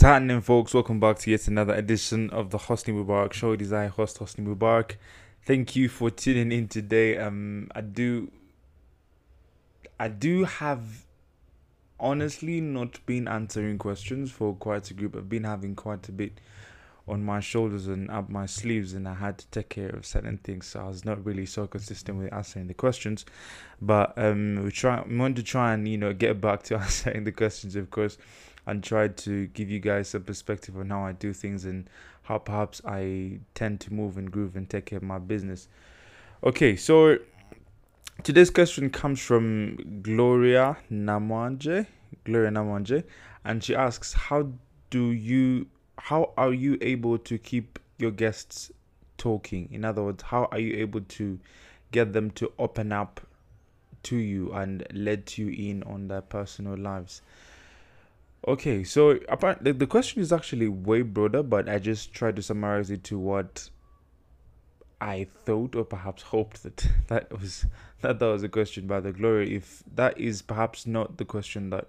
What's happening, folks? Welcome back to yet another edition of the Hosni Mubarak Show. It is I, host Hosni Mubarak. Thank you for tuning in today. Um, I do, I do have, honestly, not been answering questions for quite a group. I've been having quite a bit on my shoulders and up my sleeves, and I had to take care of certain things. So I was not really so consistent with answering the questions. But um, we try, we want to try and you know get back to answering the questions, of course and tried to give you guys a perspective on how I do things and how perhaps I tend to move and groove and take care of my business. Okay, so today's question comes from Gloria Namwanje. Gloria Namwanje, and she asks, "How do you? How are you able to keep your guests talking? In other words, how are you able to get them to open up to you and let you in on their personal lives?" Okay, so apparently the question is actually way broader, but I just tried to summarize it to what I thought or perhaps hoped that that was that that was a question by the glory. If that is perhaps not the question that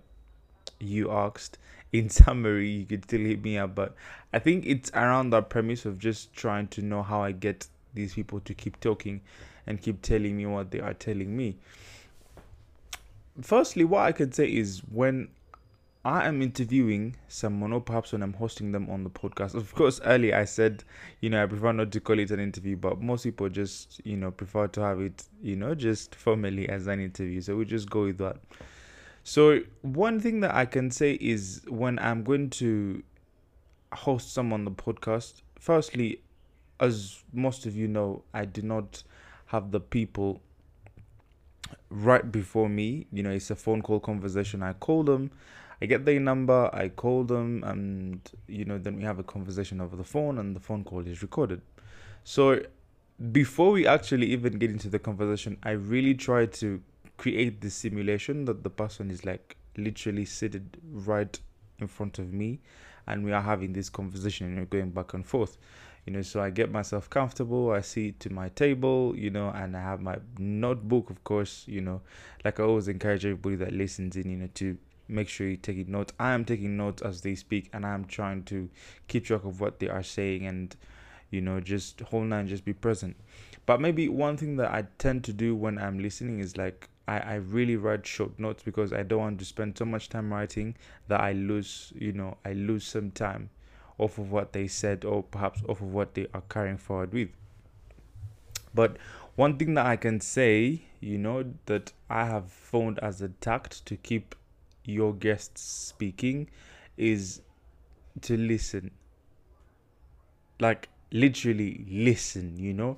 you asked, in summary, you could still hit me up. But I think it's around that premise of just trying to know how I get these people to keep talking and keep telling me what they are telling me. Firstly, what I could say is when I am interviewing someone, or perhaps when I'm hosting them on the podcast. Of course, earlier I said, you know, I prefer not to call it an interview, but most people just, you know, prefer to have it, you know, just formally as an interview. So we just go with that. So, one thing that I can say is when I'm going to host someone on the podcast, firstly, as most of you know, I do not have the people right before me. You know, it's a phone call conversation. I call them I get their number, I call them, and you know, then we have a conversation over the phone, and the phone call is recorded. So before we actually even get into the conversation, I really try to create the simulation that the person is like literally seated right in front of me, and we are having this conversation and we're going back and forth you know so i get myself comfortable i sit to my table you know and i have my notebook of course you know like i always encourage everybody that listens in you know to make sure you take it notes. I am taking notes as they speak, and I am trying to keep track of what they are saying, and you know, just hold on just be present. But maybe one thing that I tend to do when I'm listening is like I, I really write short notes because I don't want to spend so much time writing that I lose, you know, I lose some time off of what they said or perhaps off of what they are carrying forward with. But one thing that I can say, you know, that I have found as a tact to keep your guests speaking is to listen. Like literally listen, you know.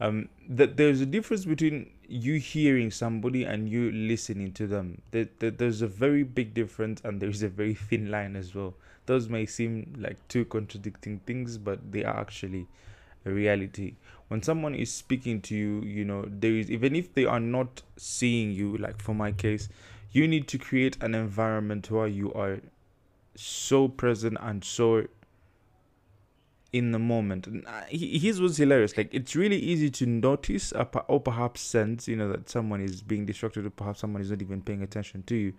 Um, that there's a difference between you hearing somebody and you listening to them. There, there, there's a very big difference, and there's a very thin line as well. Those may seem like two contradicting things, but they are actually a reality. When someone is speaking to you, you know, there is even if they are not seeing you, like for my case, you need to create an environment where you are so present and so in the moment. And uh, his was hilarious. Like it's really easy to notice or perhaps sense, you know, that someone is being distracted or perhaps someone is not even paying attention to you.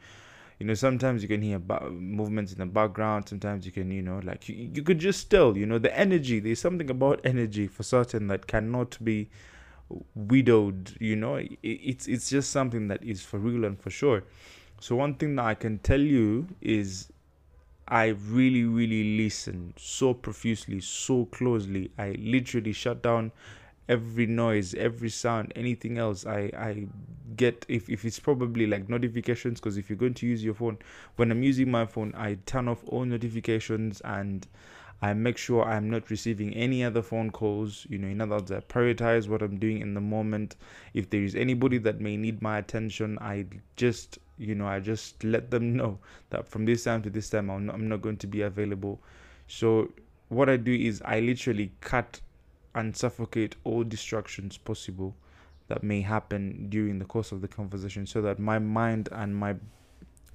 You know, sometimes you can hear movements in the background. Sometimes you can, you know, like you, you could just tell, you know, the energy. There's something about energy for certain that cannot be widowed you know it, it's it's just something that is for real and for sure. So one thing that i can tell you is i really really listen so profusely so closely. I literally shut down every noise every sound anything else. I i get if, if it's probably like notifications because if you're going to use your phone when i'm using my phone i turn off all notifications and I make sure I'm not receiving any other phone calls. You know, in other words, I prioritize what I'm doing in the moment. If there is anybody that may need my attention, I just, you know, I just let them know that from this time to this time, I'm not, I'm not going to be available. So, what I do is I literally cut and suffocate all distractions possible that may happen during the course of the conversation so that my mind and my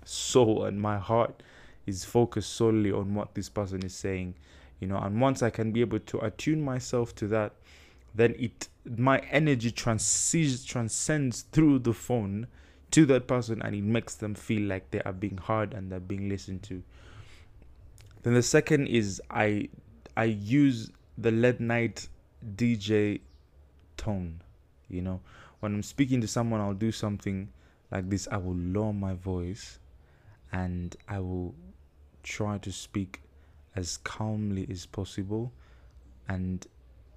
soul and my heart is focused solely on what this person is saying you know and once i can be able to attune myself to that then it my energy transcends transcends through the phone to that person and it makes them feel like they are being heard and they're being listened to Then the second is I I use the late night DJ tone. You know, when I'm speaking to someone, I'll do something like this. I will lower my voice, and I will try to speak as calmly as possible, and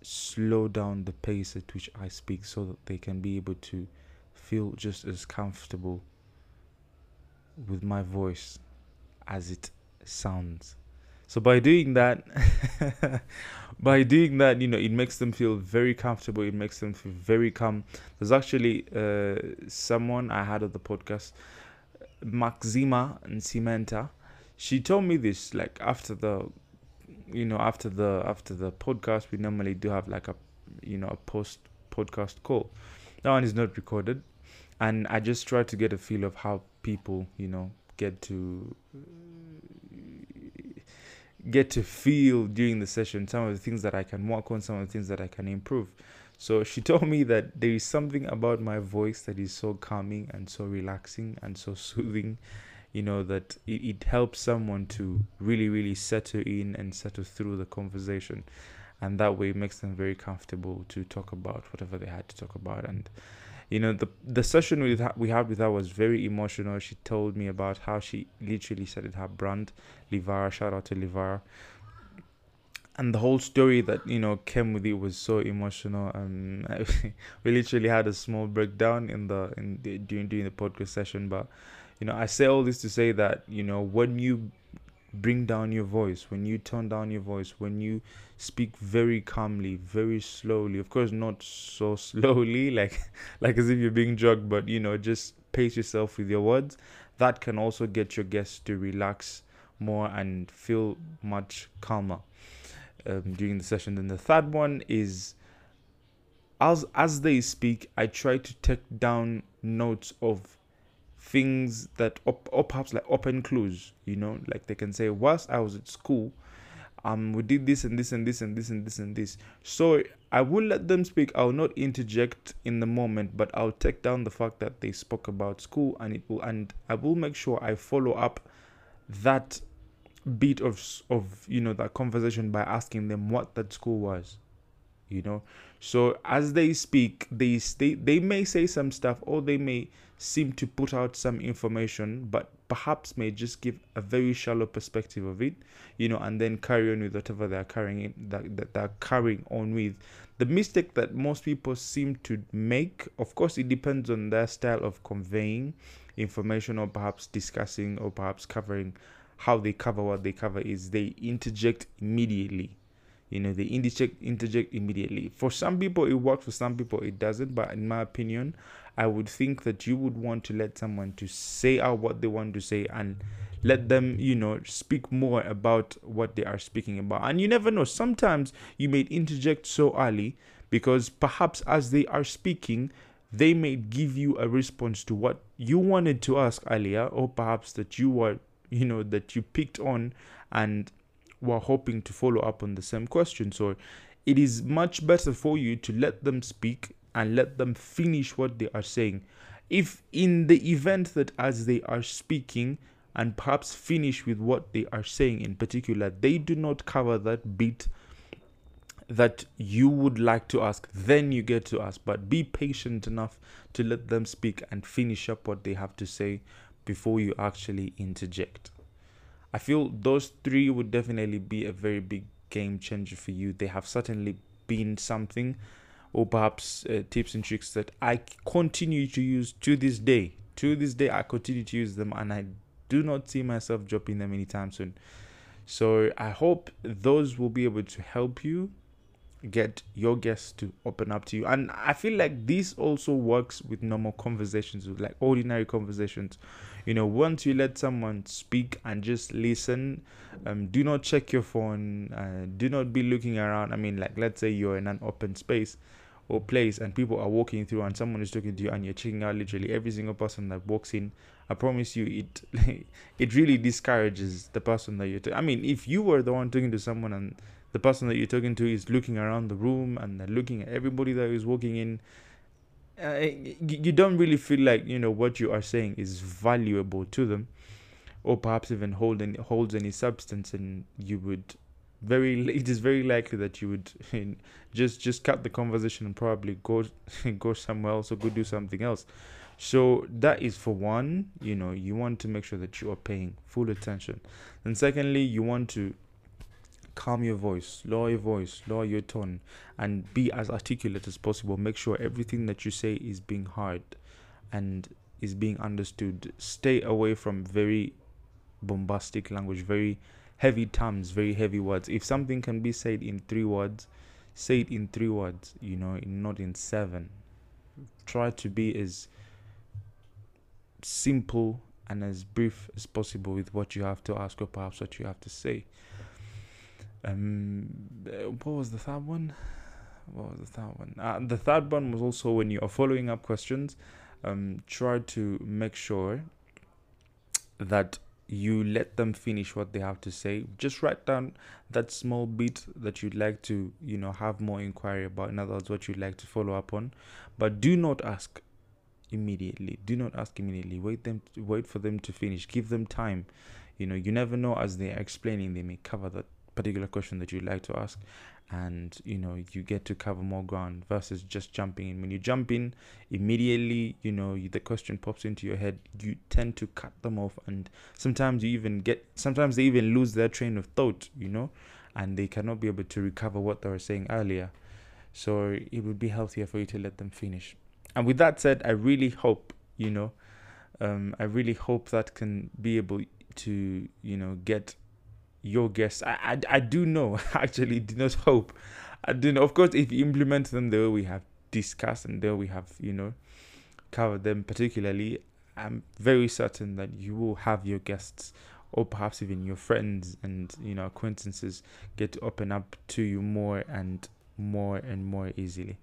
slow down the pace at which I speak so that they can be able to feel just as comfortable with my voice as it sounds. So by doing that, by doing that, you know, it makes them feel very comfortable. It makes them feel very calm. There's actually uh, someone I had on the podcast, Maxima and Cimenta. She told me this like after the, you know, after the after the podcast, we normally do have like a, you know, a post podcast call. That one is not recorded, and I just try to get a feel of how people, you know, get to get to feel during the session some of the things that I can work on, some of the things that I can improve. So she told me that there is something about my voice that is so calming and so relaxing and so soothing, you know, that it, it helps someone to really, really settle in and settle through the conversation. And that way makes them very comfortable to talk about whatever they had to talk about. And you know the the session we we had with her was very emotional she told me about how she literally started her brand livara shout out to livara and the whole story that you know came with it was so emotional um, and we literally had a small breakdown in the in the, during during the podcast session but you know i say all this to say that you know when you bring down your voice when you tone down your voice when you speak very calmly very slowly of course not so slowly like like as if you're being drugged but you know just pace yourself with your words that can also get your guests to relax more and feel much calmer um, during the session. Then the third one is as as they speak i try to take down notes of things that or perhaps like open clues you know? Like they can say whilst i was at school um we did this and this and this and this and this and this. So i will let them speak. I'll not interject in the moment but i'll take down the fact that they spoke about school and it will and i will make sure i follow up that bit of of you know that conversation by asking them what that school was you know? So as they speak they they, they may say some stuff or they may seem to put out some information but perhaps may just give a very shallow perspective of it you know and then carry on with whatever they're carrying in, that, that they're carrying on with. The mistake that most people seem to make of course it depends on their style of conveying information or perhaps discussing or perhaps covering how they cover what they cover is they interject immediately you know they interject interject immediately. For some people it works. For some people it doesn't. But in my opinion i would think that you would want to let someone to say out what they want to say and let them you know speak more about what they are speaking about. And you never know. Sometimes you may interject so early because perhaps as they are speaking they may give you a response to what you wanted to ask earlier or perhaps that you were you know that you picked on and were hoping to follow up on the same question. So it is much better for you to let them speak and let them finish what they are saying. If in the event that as they are speaking and perhaps finish with what they are saying in particular, they do not cover that bit that you would like to ask, then you get to ask. But be patient enough to let them speak and finish up what they have to say before you actually interject. I feel those three would definitely be a very big game changer for you. They have certainly been something, or perhaps uh, tips and tricks that I continue to use to this day. To this day, I continue to use them, and I do not see myself dropping them anytime soon. So I hope those will be able to help you get your guests to open up to you. And I feel like this also works with normal conversations, with like ordinary conversations you know once you let someone speak and just listen um, do not check your phone uh, do not be looking around i mean like let's say you're in an open space or place and people are walking through and someone is talking to you and you're checking out literally every single person that walks in i promise you it it really discourages the person that you're t- i mean if you were the one talking to someone and the person that you're talking to is looking around the room and they're looking at everybody that is walking in. Uh, you don't really feel like you know what you are saying is valuable to them or perhaps even hold any, holds any substance and you would very it is very likely that you would just just cut the conversation and probably go go somewhere else or go do something else. So that is for one you know you want to make sure that you are paying full attention. And secondly you want to calm your voice lower your voice lower your tone and be as articulate as possible make sure everything that you say is being heard and is being understood stay away from very bombastic language very heavy terms, very heavy words. If something can be said in three words, say it in three words, you know, not in seven. Try to be as simple and as brief as possible with what you have to ask or perhaps what you have to say. Um, what was the third one? What was the third one? Uh, the third one was also when you are following up questions, um, try to make sure that you let them finish what they have to say. Just write down that small bit that you'd like to you know have more inquiry about in other words what you'd like to follow up on. But do not ask immediately. Do not ask immediately. Wait them wait for them to finish. Give them time. You know you never know as they're explaining they may cover that particular question that you'd like to ask and you know you get to cover more ground versus just jumping in. When you jump in immediately you know the question pops into your head. You tend to cut them off and sometimes you even get sometimes they even lose their train of thought you know and they cannot be able to recover what they were saying earlier. So it would be healthier for you to let them finish. And with that said i really hope you know um, i really hope that can be able to you know get your guests. I, I, I do know, actually, do not hope. I do know. Of course, if you implement them the way we have discussed and the way we have, you know, covered them particularly, I'm very certain that you will have your guests or perhaps even your friends and, you know, acquaintances get to open up to you more and more and more easily.